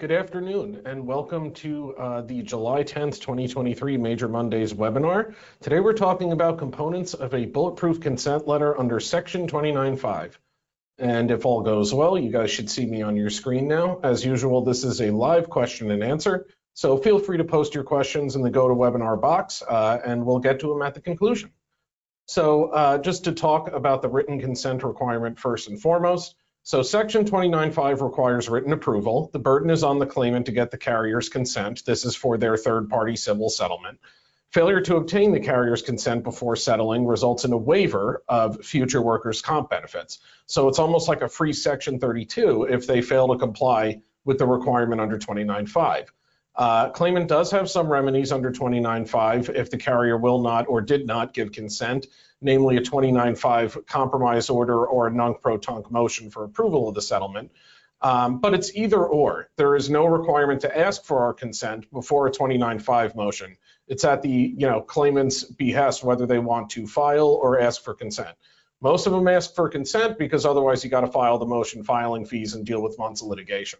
Good afternoon and welcome to uh, the July 10th, 2023 Major Mondays webinar. Today we're talking about components of a bulletproof consent letter under Section 29.5. And if all goes well, you guys should see me on your screen now. As usual, this is a live question and answer. So feel free to post your questions in the GoToWebinar box uh, and we'll get to them at the conclusion. So uh, just to talk about the written consent requirement first and foremost, so section 29.5 requires written approval. The burden is on the claimant to get the carrier's consent. This is for their third party civil settlement. Failure to obtain the carrier's consent before settling results in a waiver of future workers' comp benefits. So it's almost like a free section 32 if they fail to comply with the requirement under 29.5. Uh, claimant does have some remedies under 29.5 if the carrier will not or did not give consent, namely a 29.5 compromise order or a nunc-pro-tunc motion for approval of the settlement. Um, but it's either or. There is no requirement to ask for our consent before a 29.5 motion. It's at the you know claimant's behest whether they want to file or ask for consent. Most of them ask for consent because otherwise you got to file the motion filing fees and deal with months of litigation.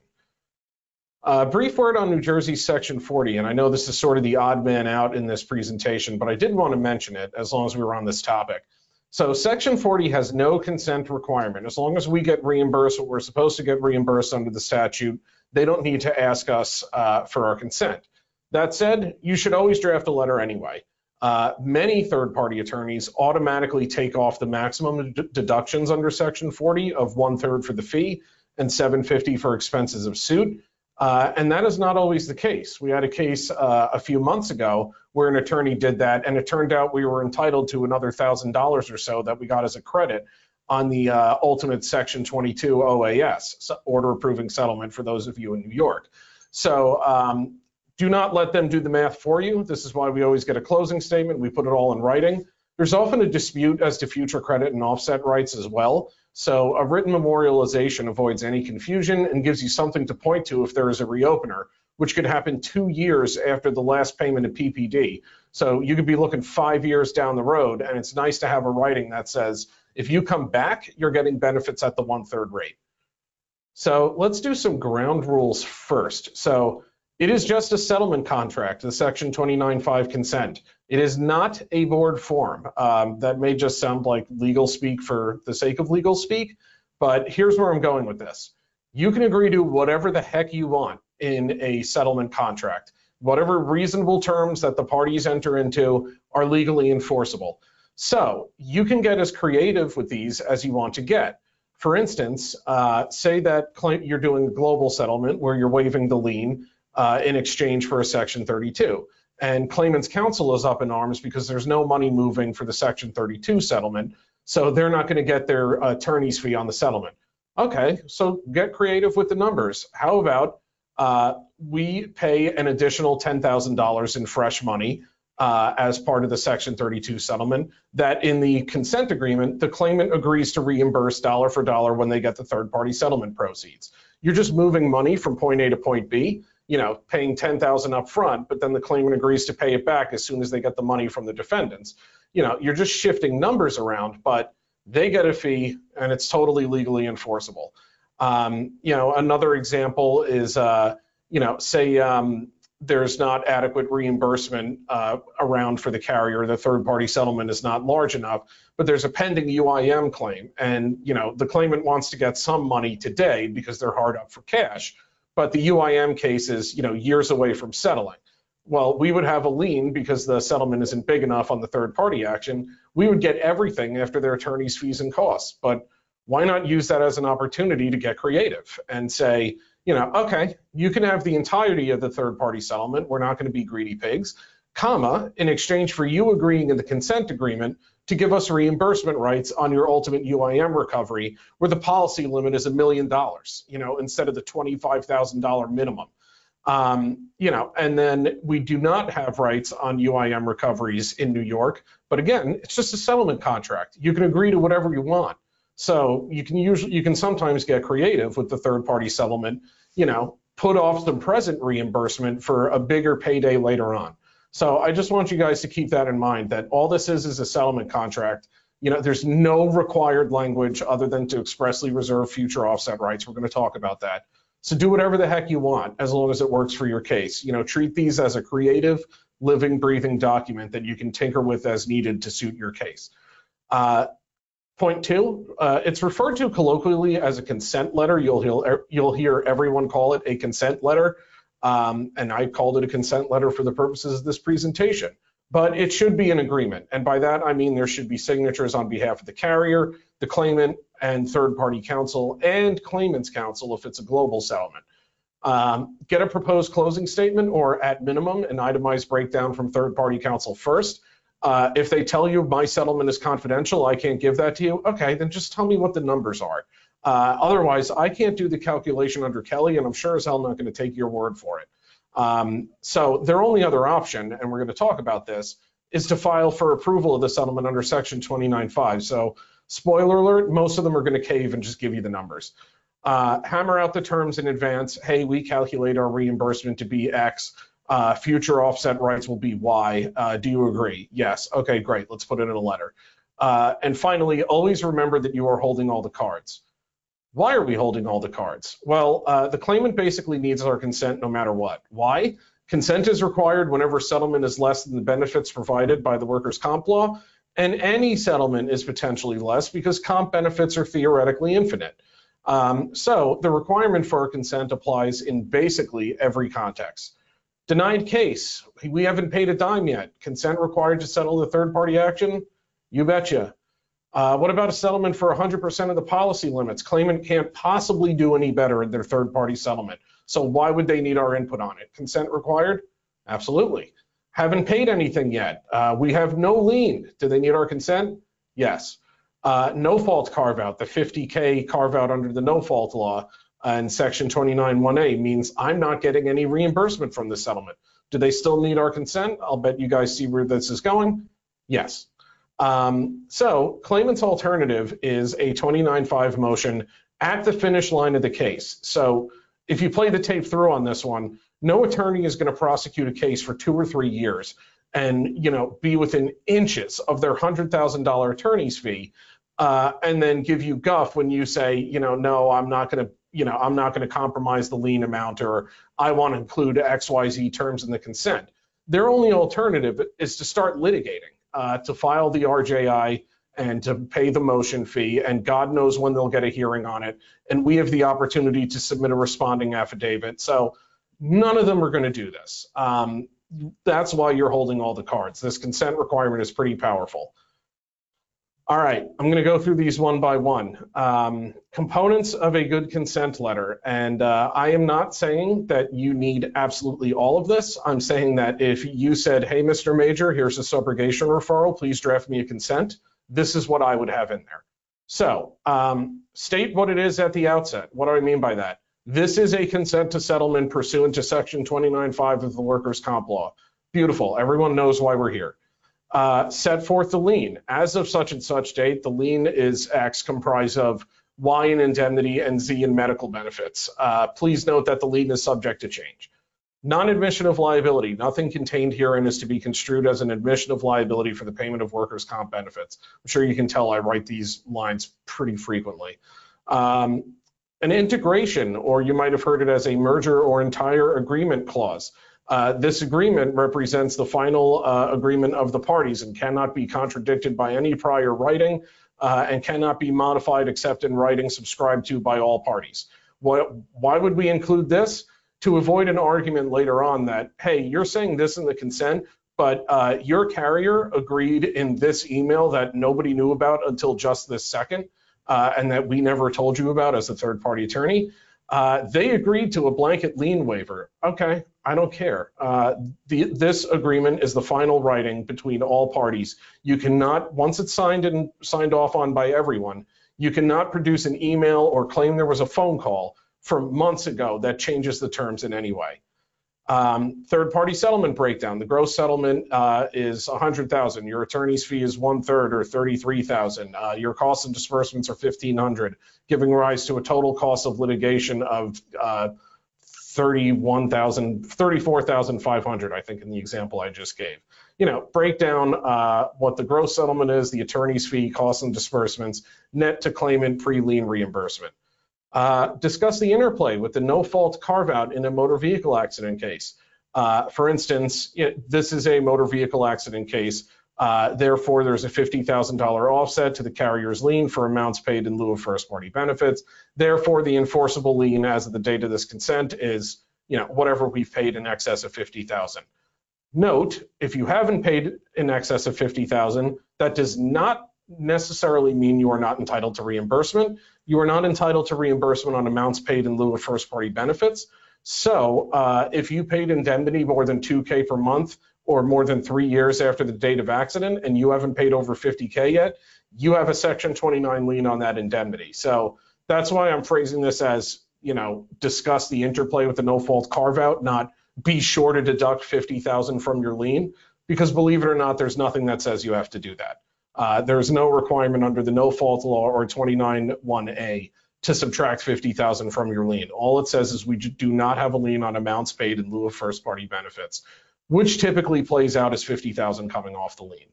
A uh, brief word on New Jersey Section 40, and I know this is sort of the odd man out in this presentation, but I did want to mention it as long as we were on this topic. So Section 40 has no consent requirement. As long as we get reimbursed what we're supposed to get reimbursed under the statute, they don't need to ask us uh, for our consent. That said, you should always draft a letter anyway. Uh, many third-party attorneys automatically take off the maximum deductions under Section 40 of one third for the fee and 750 for expenses of suit. Uh, and that is not always the case. We had a case uh, a few months ago where an attorney did that, and it turned out we were entitled to another thousand dollars or so that we got as a credit on the uh, ultimate Section 22 OAS order approving settlement for those of you in New York. So um, do not let them do the math for you. This is why we always get a closing statement. We put it all in writing. There's often a dispute as to future credit and offset rights as well. So a written memorialization avoids any confusion and gives you something to point to if there is a reopener, which could happen two years after the last payment of PPD. So you could be looking five years down the road, and it's nice to have a writing that says, if you come back, you're getting benefits at the one third rate. So let's do some ground rules first. So it is just a settlement contract, the Section 29.5 consent. It is not a board form. Um, that may just sound like legal speak for the sake of legal speak, but here's where I'm going with this. You can agree to whatever the heck you want in a settlement contract. Whatever reasonable terms that the parties enter into are legally enforceable. So you can get as creative with these as you want to get. For instance, uh, say that you're doing a global settlement where you're waiving the lien uh, in exchange for a Section 32. And claimant's counsel is up in arms because there's no money moving for the Section 32 settlement. So they're not going to get their attorney's fee on the settlement. Okay, so get creative with the numbers. How about uh, we pay an additional $10,000 in fresh money uh, as part of the Section 32 settlement that in the consent agreement, the claimant agrees to reimburse dollar for dollar when they get the third party settlement proceeds. You're just moving money from point A to point B you know, paying 10,000 up front, but then the claimant agrees to pay it back as soon as they get the money from the defendants. You know, you're just shifting numbers around, but they get a fee and it's totally legally enforceable. Um, you know, another example is, uh, you know, say um, there's not adequate reimbursement uh, around for the carrier, the third party settlement is not large enough, but there's a pending UIM claim and, you know, the claimant wants to get some money today because they're hard up for cash but the UIM case is, you know, years away from settling. Well, we would have a lien because the settlement isn't big enough on the third party action. We would get everything after their attorney's fees and costs. But why not use that as an opportunity to get creative and say, you know, okay, you can have the entirety of the third party settlement. We're not going to be greedy pigs, comma, in exchange for you agreeing in the consent agreement to give us reimbursement rights on your ultimate UIM recovery, where the policy limit is a million dollars, you know, instead of the $25,000 minimum. Um, you know, and then we do not have rights on UIM recoveries in New York. But again, it's just a settlement contract. You can agree to whatever you want. So you can usually you can sometimes get creative with the third party settlement, you know, put off some present reimbursement for a bigger payday later on. So I just want you guys to keep that in mind that all this is is a settlement contract. You know, there's no required language other than to expressly reserve future offset rights. We're going to talk about that. So do whatever the heck you want as long as it works for your case. You know, treat these as a creative, living, breathing document that you can tinker with as needed to suit your case. Uh, point two, uh, it's referred to colloquially as a consent letter. You'll hear, you'll hear everyone call it a consent letter. Um, and I called it a consent letter for the purposes of this presentation. But it should be an agreement. And by that, I mean there should be signatures on behalf of the carrier, the claimant, and third-party counsel, and claimant's counsel if it's a global settlement. Um, get a proposed closing statement or at minimum an itemized breakdown from third-party counsel first. Uh, if they tell you my settlement is confidential, I can't give that to you, okay, then just tell me what the numbers are. Uh, otherwise, I can't do the calculation under Kelly, and I'm sure as hell not going to take your word for it. Um, so their only other option, and we're going to talk about this, is to file for approval of the settlement under Section 29.5. So spoiler alert, most of them are going to cave and just give you the numbers. Uh, hammer out the terms in advance. Hey, we calculate our reimbursement to be X. Uh, future offset rights will be Y. Uh, do you agree? Yes. Okay, great. Let's put it in a letter. Uh, and finally, always remember that you are holding all the cards. Why are we holding all the cards? Well, uh, the claimant basically needs our consent no matter what. Why? Consent is required whenever settlement is less than the benefits provided by the workers' comp law, and any settlement is potentially less because comp benefits are theoretically infinite. Um, so the requirement for consent applies in basically every context. Denied case, we haven't paid a dime yet. Consent required to settle the third party action? You betcha. Uh, what about a settlement for 100% of the policy limits? Claimant can't possibly do any better in their third party settlement. So why would they need our input on it? Consent required? Absolutely. Haven't paid anything yet. Uh, we have no lien. Do they need our consent? Yes. Uh, no fault carve out, the 50K carve out under the no fault law and section 29.1a means I'm not getting any reimbursement from the settlement. Do they still need our consent? I'll bet you guys see where this is going. Yes. Um, so claimant's alternative is a 29.5 motion at the finish line of the case. So if you play the tape through on this one, no attorney is going to prosecute a case for two or three years and you know be within inches of their hundred thousand dollar attorney's fee, uh, and then give you guff when you say, you know, no, I'm not going to, you know, I'm not going to compromise the lien amount or I want to include X, Y, Z terms in the consent. Their only alternative is to start litigating uh, to file the RJI and to pay the motion fee, and God knows when they'll get a hearing on it. And we have the opportunity to submit a responding affidavit. So none of them are going to do this. Um, that's why you're holding all the cards. This consent requirement is pretty powerful. All right, I'm going to go through these one by one. Um, components of a good consent letter. And uh, I am not saying that you need absolutely all of this. I'm saying that if you said, hey, Mr. Major, here's a subrogation referral, please draft me a consent, this is what I would have in there. So um, state what it is at the outset. What do I mean by that? This is a consent to settlement pursuant to section 29.5 of the workers' comp law. Beautiful. Everyone knows why we're here uh, set forth the lien. As of such and such date, the lien is X comprised of Y in indemnity and Z in medical benefits. Uh, please note that the lien is subject to change. Non-admission of liability. Nothing contained herein is to be construed as an admission of liability for the payment of workers' comp benefits. I'm sure you can tell I write these lines pretty frequently. Um, an integration, or you might have heard it as a merger or entire agreement clause. Uh, this agreement represents the final uh, agreement of the parties and cannot be contradicted by any prior writing uh, and cannot be modified except in writing subscribed to by all parties. Why would we include this? To avoid an argument later on that, hey, you're saying this in the consent, but uh, your carrier agreed in this email that nobody knew about until just this second uh, and that we never told you about as a third party attorney. Uh, they agreed to a blanket lien waiver. Okay, I don't care. Uh, the, this agreement is the final writing between all parties. You cannot, once it's signed and signed off on by everyone, you cannot produce an email or claim there was a phone call from months ago that changes the terms in any way. Um, third party settlement breakdown. The gross settlement uh, is 100,000. Your attorney's fee is one third or 33,000. Uh, your costs and disbursements are 1,500, giving rise to a total cost of litigation of uh, 31,000, 34,500, I think in the example I just gave. You know, break down uh, what the gross settlement is, the attorney's fee, costs and disbursements, net to claimant pre-lien reimbursement. Uh, discuss the interplay with the no-fault carve-out in a motor vehicle accident case. Uh, for instance, it, this is a motor vehicle accident case. Uh, therefore, there's a $50,000 offset to the carrier's lien for amounts paid in lieu of first-party benefits. Therefore, the enforceable lien as of the date of this consent is, you know, whatever we've paid in excess of 50,000. Note, if you haven't paid in excess of 50,000, that does not necessarily mean you are not entitled to reimbursement. You are not entitled to reimbursement on amounts paid in lieu of first party benefits. So uh, if you paid indemnity more than 2K per month or more than three years after the date of accident and you haven't paid over 50K yet, you have a Section 29 lien on that indemnity. So that's why I'm phrasing this as, you know, discuss the interplay with the no fault carve out, not be sure to deduct 50,000 from your lien. Because believe it or not, there's nothing that says you have to do that. Uh, there's no requirement under the no fault law or 29.1a to subtract 50,000 from your lien. All it says is we do not have a lien on amounts paid in lieu of first party benefits, which typically plays out as 50,000 coming off the lien.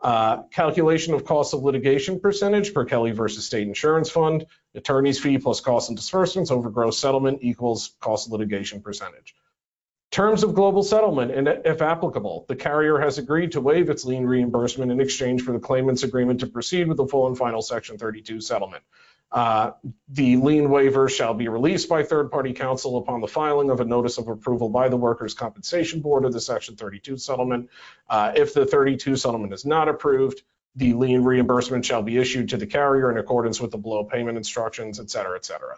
Uh, calculation of cost of litigation percentage per Kelly versus State Insurance Fund, attorney's fee plus costs and disbursements over gross settlement equals cost of litigation percentage. Terms of global settlement, and if applicable, the carrier has agreed to waive its lien reimbursement in exchange for the claimant's agreement to proceed with the full and final Section 32 settlement. Uh, the lien waiver shall be released by third-party counsel upon the filing of a notice of approval by the Workers' Compensation Board of the Section 32 settlement. Uh, if the 32 settlement is not approved, the lien reimbursement shall be issued to the carrier in accordance with the below payment instructions, et cetera, et cetera.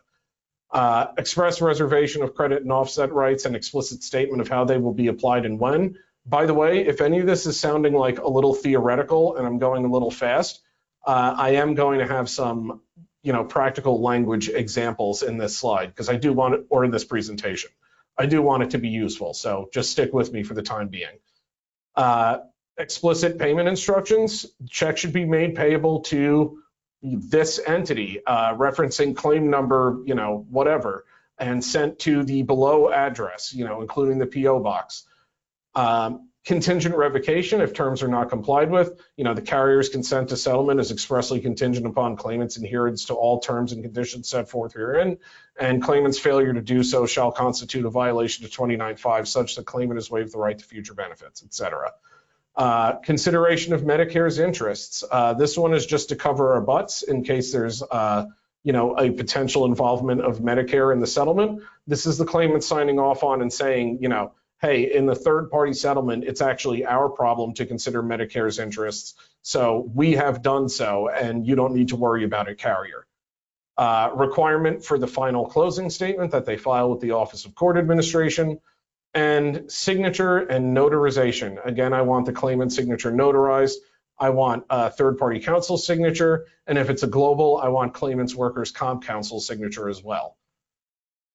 Uh, express reservation of credit and offset rights and explicit statement of how they will be applied and when. By the way, if any of this is sounding like a little theoretical and I'm going a little fast, uh, I am going to have some, you know, practical language examples in this slide because I do want it, or in this presentation. I do want it to be useful, so just stick with me for the time being. Uh, explicit payment instructions, check should be made payable to this entity, uh, referencing claim number, you know, whatever, and sent to the below address, you know, including the PO box. Um, contingent revocation, if terms are not complied with, you know, the carrier's consent to settlement is expressly contingent upon claimant's adherence to all terms and conditions set forth herein, and claimant's failure to do so shall constitute a violation of 29.5 such that claimant has waived the right to future benefits, et cetera. Uh, consideration of Medicare's interests. Uh, this one is just to cover our butts in case there's, uh, you know, a potential involvement of Medicare in the settlement. This is the claimant signing off on and saying, you know, hey, in the third party settlement, it's actually our problem to consider Medicare's interests. So we have done so, and you don't need to worry about a carrier. Uh, requirement for the final closing statement that they file with the Office of Court Administration and signature and notarization. Again, I want the claimant signature notarized. I want a third-party counsel signature, and if it's a global, I want claimant's workers' comp counsel signature as well.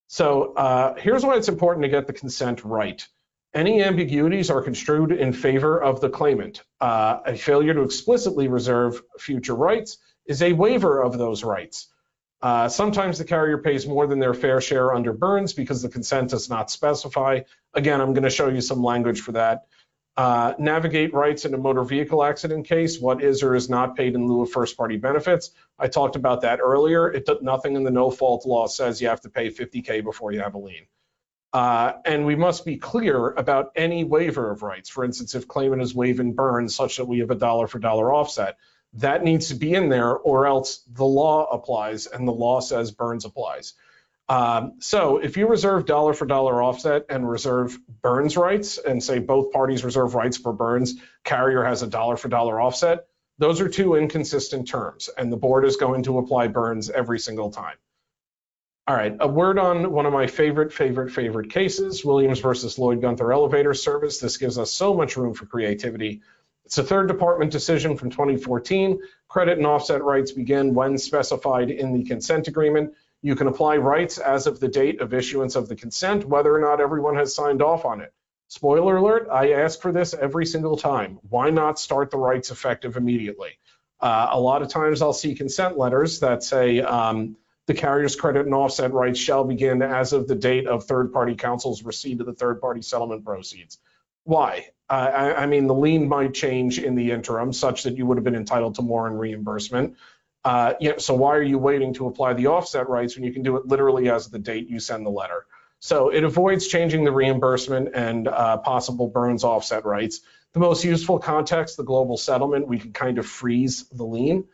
So uh, here's why it's important to get the consent right. Any ambiguities are construed in favor of the claimant. Uh, a failure to explicitly reserve future rights is a waiver of those rights. Uh, sometimes the carrier pays more than their fair share under Burns because the consent does not specify. Again, I'm going to show you some language for that. Uh, navigate rights in a motor vehicle accident case. What is or is not paid in lieu of first party benefits. I talked about that earlier. It nothing in the no fault law says you have to pay 50K before you have a lien. Uh, and we must be clear about any waiver of rights. For instance, if claimant is waiving Burns such that we have a dollar for dollar offset, that needs to be in there or else the law applies and the law says Burns applies. Um, so if you reserve dollar for dollar offset and reserve Burns rights and say both parties reserve rights for Burns, carrier has a dollar for dollar offset, those are two inconsistent terms and the board is going to apply Burns every single time. All right, a word on one of my favorite, favorite, favorite cases, Williams versus Lloyd Gunther Elevator Service. This gives us so much room for creativity. It's a third department decision from 2014. Credit and offset rights begin when specified in the consent agreement. You can apply rights as of the date of issuance of the consent, whether or not everyone has signed off on it. Spoiler alert, I ask for this every single time. Why not start the rights effective immediately? Uh, a lot of times I'll see consent letters that say um, the carrier's credit and offset rights shall begin as of the date of third party counsel's receipt of the third party settlement proceeds. Why? I, mean, the lien might change in the interim such that you would have been entitled to more in reimbursement. Uh, so why are you waiting to apply the offset rights when you can do it literally as the date you send the letter? So it avoids changing the reimbursement and uh, possible burns offset rights. The most useful context, the global settlement, we can kind of freeze the lien.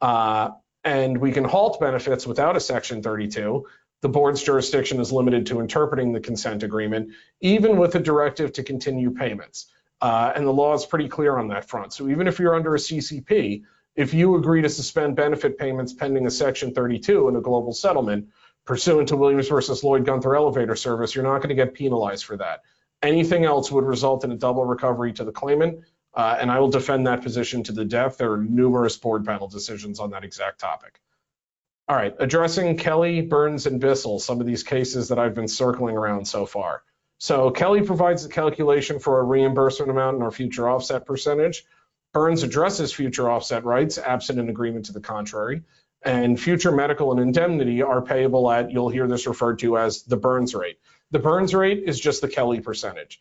Uh, and we can halt benefits without a Section 32. The board's jurisdiction is limited to interpreting the consent agreement, even with a directive to continue payments. Uh, and the law is pretty clear on that front. So even if you're under a CCP, if you agree to suspend benefit payments pending a Section 32 in a global settlement, pursuant to Williams versus Lloyd Gunther elevator service, you're not going to get penalized for that. Anything else would result in a double recovery to the claimant, uh, and I will defend that position to the death. There are numerous board panel decisions on that exact topic. All right, addressing Kelly, Burns, and Bissell, some of these cases that I've been circling around so far. So Kelly provides the calculation for a reimbursement amount and our future offset percentage. Burns addresses future offset rights, absent an agreement to the contrary. And future medical and indemnity are payable at, you'll hear this referred to as the Burns rate. The Burns rate is just the Kelly percentage.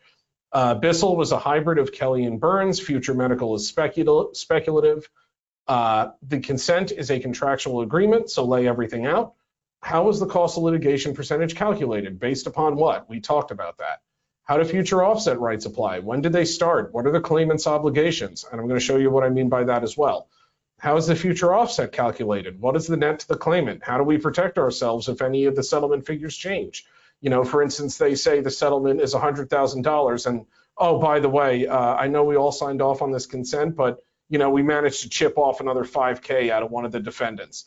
Uh, Bissell was a hybrid of Kelly and Burns. Future medical is specul speculative. Uh, the consent is a contractual agreement, so lay everything out. How is the cost of litigation percentage calculated? Based upon what? We talked about that. How do future offset rights apply? When did they start? What are the claimant's obligations? And I'm going to show you what I mean by that as well. How is the future offset calculated? What is the net to the claimant? How do we protect ourselves if any of the settlement figures change? You know, for instance, they say the settlement is $100,000 and, oh, by the way, uh, I know we all signed off on this consent, but, you know, we managed to chip off another 5K out of one of the defendants.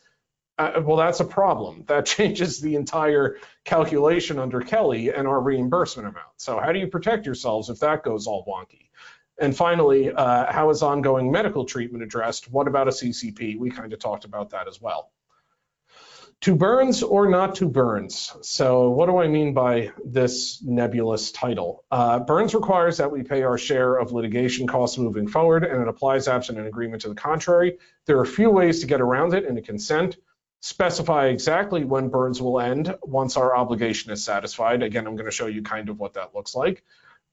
Uh, well, that's a problem. That changes the entire calculation under Kelly and our reimbursement amount. So how do you protect yourselves if that goes all wonky? And finally, uh, how is ongoing medical treatment addressed? What about a CCP? We kind of talked about that as well. To Burns or not to Burns? So what do I mean by this nebulous title? Uh, Burns requires that we pay our share of litigation costs moving forward, and it applies absent an agreement to the contrary. There are a few ways to get around it in a consent specify exactly when burns will end once our obligation is satisfied. Again, I'm going to show you kind of what that looks like.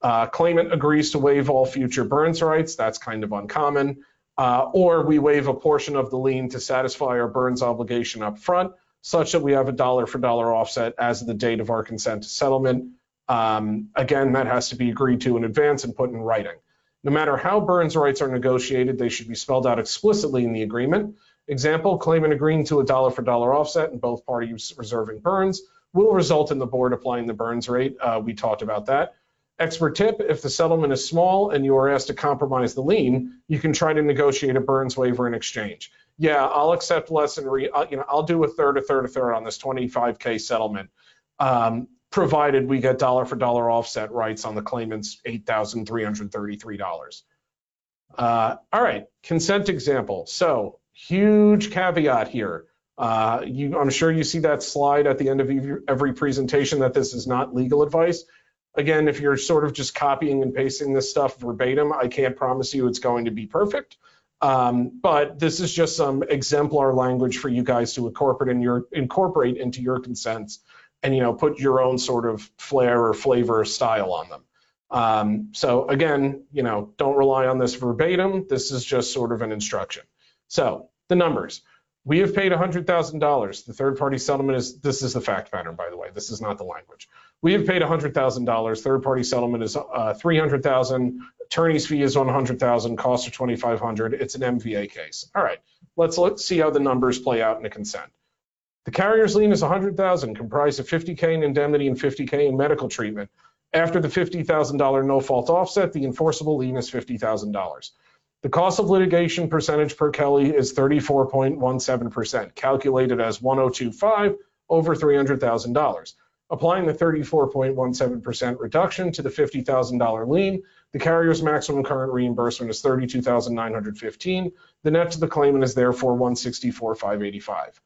Uh, claimant agrees to waive all future burns rights. That's kind of uncommon. Uh, or we waive a portion of the lien to satisfy our burns obligation up front, such that we have a dollar for dollar offset as of the date of our consent to settlement. Um, again, that has to be agreed to in advance and put in writing. No matter how burns rights are negotiated, they should be spelled out explicitly in the agreement. Example, claimant agreeing to a dollar for dollar offset and both parties reserving burns will result in the board applying the burns rate. Uh, we talked about that. Expert tip, if the settlement is small and you are asked to compromise the lien, you can try to negotiate a burns waiver in exchange. Yeah, I'll accept less than, re, uh, you know, I'll do a third, a third, a third on this 25K settlement, um, provided we get dollar for dollar offset rights on the claimant's $8,333. Uh, all right, consent example. So Huge caveat here. Uh, you, I'm sure you see that slide at the end of every presentation that this is not legal advice. Again, if you're sort of just copying and pasting this stuff verbatim, I can't promise you it's going to be perfect. Um, but this is just some exemplar language for you guys to incorporate in your incorporate into your consents, and you know put your own sort of flair or flavor or style on them. Um, so again, you know, don't rely on this verbatim. This is just sort of an instruction. So the numbers. We have paid $100,000. The third party settlement is, this is the fact pattern, by the way. This is not the language. We have paid $100,000. Third party settlement is uh, 300,000. Attorney's fee is 100,000. Costs are 2,500. It's an MVA case. All right, let's, see how the numbers play out in a consent. The carrier's lien is 100,000, comprised of 50K in indemnity and 50K in medical treatment. After the $50,000 no fault offset, the enforceable lien is $50,000. The cost of litigation percentage per Kelly is 34.17%, calculated as 1025 over $300,000. Applying the 34.17% reduction to the $50,000 lien, the carrier's maximum current reimbursement is 32,915. The net to the claimant is therefore 164,585.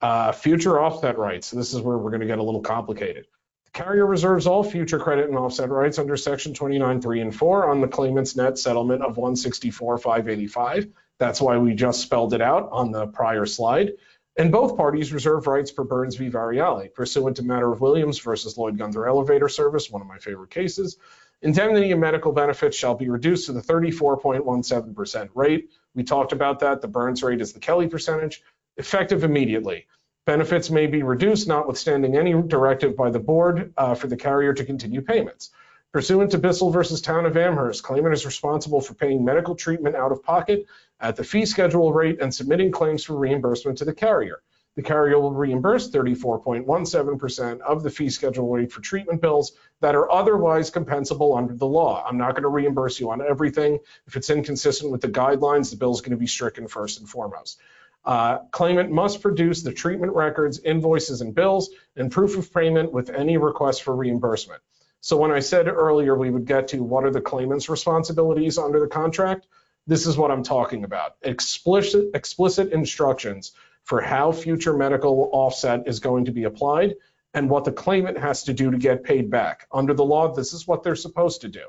Uh, future offset rights. this is where we're going to get a little complicated. Carrier reserves all future credit and offset rights under Section 29.3 and 4 on the claimant's net settlement of 164,585. That's why we just spelled it out on the prior slide. And both parties reserve rights per Burns v. Varriale, pursuant to matter of Williams versus Lloyd Gunther Elevator Service, one of my favorite cases. Indemnity and medical benefits shall be reduced to the 34.17% rate. We talked about that. The Burns rate is the Kelly percentage, effective immediately. Benefits may be reduced, notwithstanding any directive by the board uh, for the carrier to continue payments. Pursuant to Bissell versus Town of Amherst, claimant is responsible for paying medical treatment out of pocket at the fee schedule rate and submitting claims for reimbursement to the carrier. The carrier will reimburse 34.17% of the fee schedule rate for treatment bills that are otherwise compensable under the law. I'm not going to reimburse you on everything. If it's inconsistent with the guidelines, the bill is going to be stricken first and foremost. Uh, claimant must produce the treatment records, invoices, and bills, and proof of payment with any request for reimbursement. So when I said earlier we would get to what are the claimant's responsibilities under the contract, this is what I'm talking about. Explicit, explicit instructions for how future medical offset is going to be applied and what the claimant has to do to get paid back. Under the law, this is what they're supposed to do.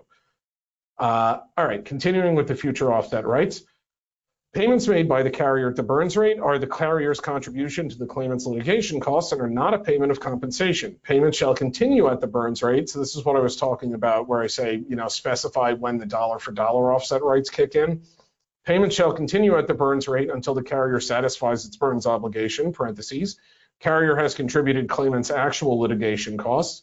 Uh, all right, continuing with the future offset rights. Payments made by the carrier at the Burns rate are the carrier's contribution to the claimant's litigation costs and are not a payment of compensation. Payments shall continue at the Burns rate. So this is what I was talking about where I say, you know, specify when the dollar for dollar offset rights kick in. Payments shall continue at the Burns rate until the carrier satisfies its Burns obligation, parentheses. Carrier has contributed claimant's actual litigation costs,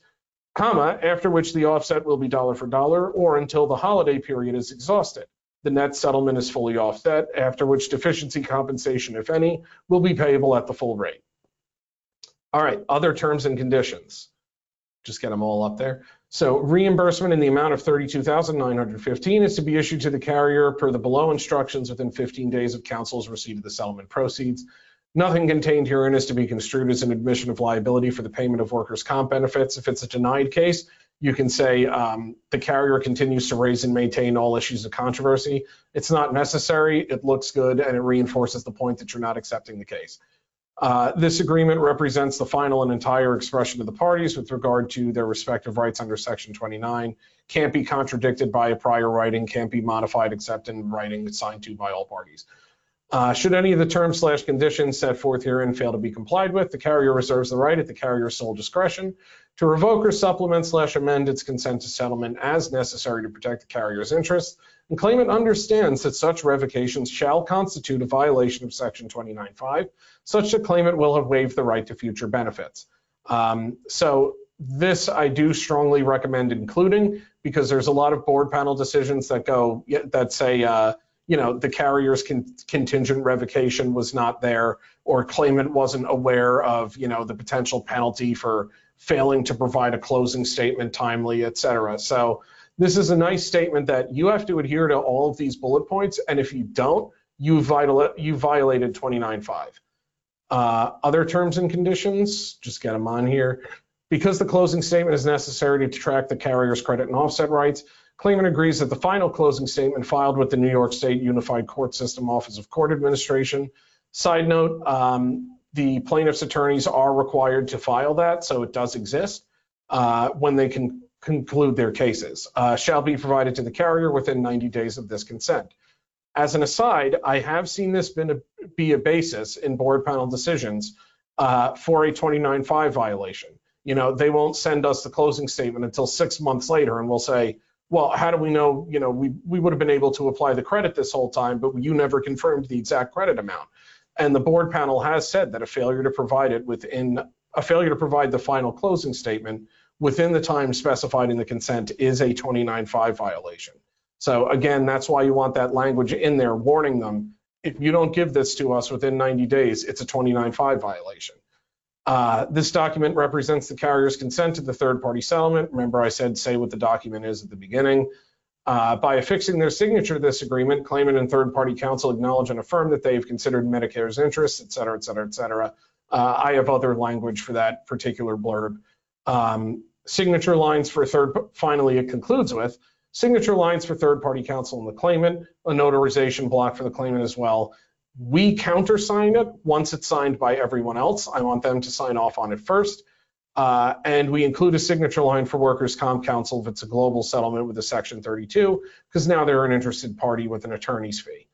comma, after which the offset will be dollar for dollar or until the holiday period is exhausted the net settlement is fully offset, after which deficiency compensation, if any, will be payable at the full rate. All right, other terms and conditions. Just get them all up there. So reimbursement in the amount of 32,915 is to be issued to the carrier per the below instructions within 15 days of counsel's receipt of the settlement proceeds. Nothing contained herein is to be construed as an admission of liability for the payment of workers' comp benefits. If it's a denied case, you can say um, the carrier continues to raise and maintain all issues of controversy. It's not necessary, it looks good, and it reinforces the point that you're not accepting the case. Uh, this agreement represents the final and entire expression of the parties with regard to their respective rights under Section 29. Can't be contradicted by a prior writing, can't be modified except in writing signed to by all parties. Uh, should any of the terms slash conditions set forth herein fail to be complied with, the carrier reserves the right at the carrier's sole discretion to revoke or supplement slash amend its consent to settlement as necessary to protect the carrier's interests, and claimant understands that such revocations shall constitute a violation of Section 29.5, such that claimant will have waived the right to future benefits. Um, so this I do strongly recommend including because there's a lot of board panel decisions that go that say uh, you know, the carrier's con contingent revocation was not there or claimant wasn't aware of, you know, the potential penalty for failing to provide a closing statement timely, et cetera. So this is a nice statement that you have to adhere to all of these bullet points. And if you don't, you, vital, you violated 29.5. Uh, other terms and conditions, just get them on here. Because the closing statement is necessary to track the carrier's credit and offset rights, Claimant agrees that the final closing statement filed with the New York State Unified Court System Office of Court Administration. Side note, um, the plaintiff's attorneys are required to file that, so it does exist uh, when they can conclude their cases. Uh, shall be provided to the carrier within 90 days of this consent. As an aside, I have seen this been a, be a basis in board panel decisions uh, for a 29.5 violation. You know, they won't send us the closing statement until six months later, and we'll say, well, how do we know, you know, we, we would have been able to apply the credit this whole time, but you never confirmed the exact credit amount. And the board panel has said that a failure to provide it within, a failure to provide the final closing statement within the time specified in the consent is a 29.5 violation. So again, that's why you want that language in there warning them, if you don't give this to us within 90 days, it's a 29.5 violation. Uh, this document represents the carrier's consent to the third-party settlement. Remember I said say what the document is at the beginning. Uh, by affixing their signature to this agreement, claimant and third-party counsel acknowledge and affirm that they've considered Medicare's interests, et cetera, et cetera, et cetera. Uh, I have other language for that particular blurb. Um, signature lines for third, finally it concludes with, signature lines for third-party counsel and the claimant, a notarization block for the claimant as well, we countersign it once it's signed by everyone else. I want them to sign off on it first. Uh, and we include a signature line for workers' comp counsel if it's a global settlement with a section 32, because now they're an interested party with an attorney's fee.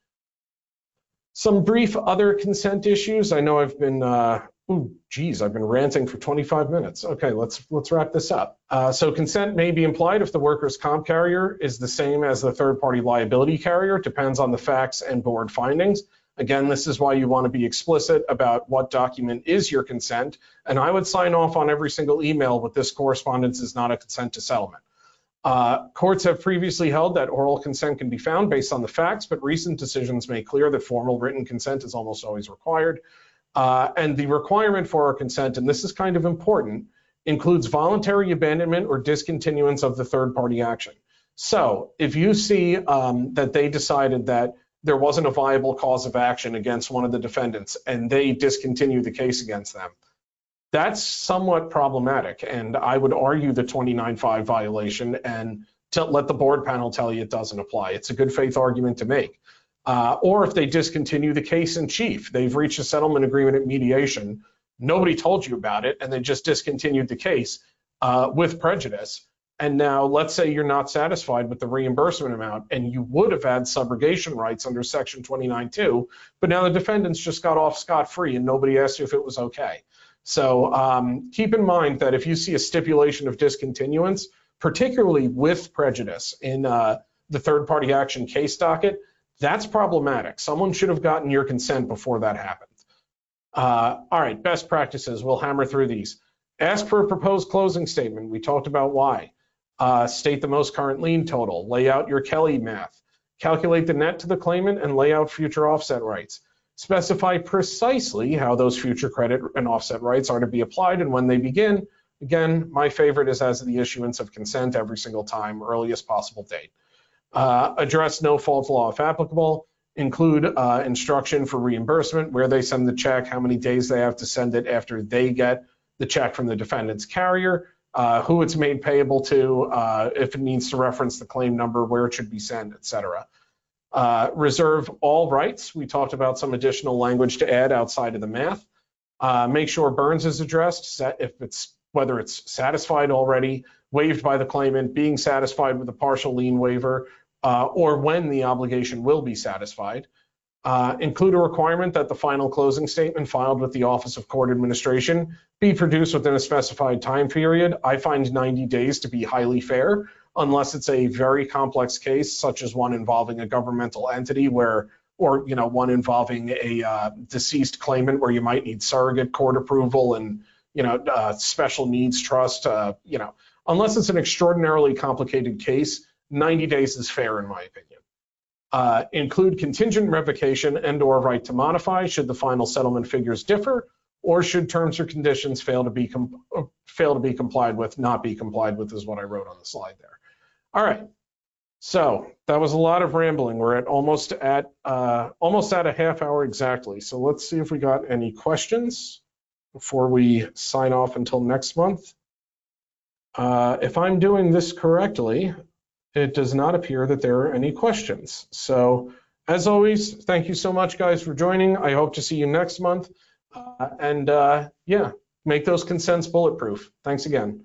Some brief other consent issues. I know I've been, uh, ooh, geez, I've been ranting for 25 minutes. Okay, let's let's wrap this up. Uh, so consent may be implied if the workers' comp carrier is the same as the third-party liability carrier. Depends on the facts and board findings. Again, this is why you want to be explicit about what document is your consent. And I would sign off on every single email with this correspondence is not a consent to settlement. Uh, courts have previously held that oral consent can be found based on the facts, but recent decisions make clear that formal written consent is almost always required. Uh, and the requirement for our consent, and this is kind of important, includes voluntary abandonment or discontinuance of the third party action. So if you see um, that they decided that there wasn't a viable cause of action against one of the defendants and they discontinue the case against them. That's somewhat problematic. And I would argue the 29.5 violation and to let the board panel tell you it doesn't apply. It's a good faith argument to make. Uh, or if they discontinue the case in chief, they've reached a settlement agreement at mediation, nobody told you about it, and they just discontinued the case uh, with prejudice and now let's say you're not satisfied with the reimbursement amount and you would have had subrogation rights under section 29.2, but now the defendants just got off scot-free and nobody asked you if it was okay. So um, keep in mind that if you see a stipulation of discontinuance, particularly with prejudice in uh, the third party action case docket, that's problematic. Someone should have gotten your consent before that happened. Uh, all right, best practices. We'll hammer through these. Ask for a proposed closing statement. We talked about why. Uh, state the most current lien total, lay out your Kelly math, calculate the net to the claimant, and lay out future offset rights. Specify precisely how those future credit and offset rights are to be applied and when they begin. Again, my favorite is as the issuance of consent every single time, earliest possible date. Uh, address no fault law if applicable. Include uh, instruction for reimbursement, where they send the check, how many days they have to send it after they get the check from the defendant's carrier uh, who it's made payable to, uh, if it needs to reference the claim number, where it should be sent, et cetera. Uh, reserve all rights. We talked about some additional language to add outside of the math. Uh, make sure Burns is addressed, if it's whether it's satisfied already, waived by the claimant, being satisfied with a partial lien waiver, uh, or when the obligation will be satisfied. Uh, include a requirement that the final closing statement filed with the Office of Court Administration be produced within a specified time period. I find 90 days to be highly fair, unless it's a very complex case, such as one involving a governmental entity where, or you know, one involving a uh, deceased claimant where you might need surrogate court approval and you know, uh, special needs trust. Uh, you know, unless it's an extraordinarily complicated case, 90 days is fair in my opinion. Uh, include contingent revocation and or right to modify should the final settlement figures differ or should terms or conditions fail to be uh, fail to be complied with, not be complied with is what I wrote on the slide there. All right, so that was a lot of rambling. We're at almost at uh, almost at a half hour exactly. So let's see if we got any questions before we sign off until next month. Uh, if I'm doing this correctly, it does not appear that there are any questions. So as always, thank you so much guys for joining. I hope to see you next month. Uh, and uh, yeah, make those consents bulletproof. Thanks again.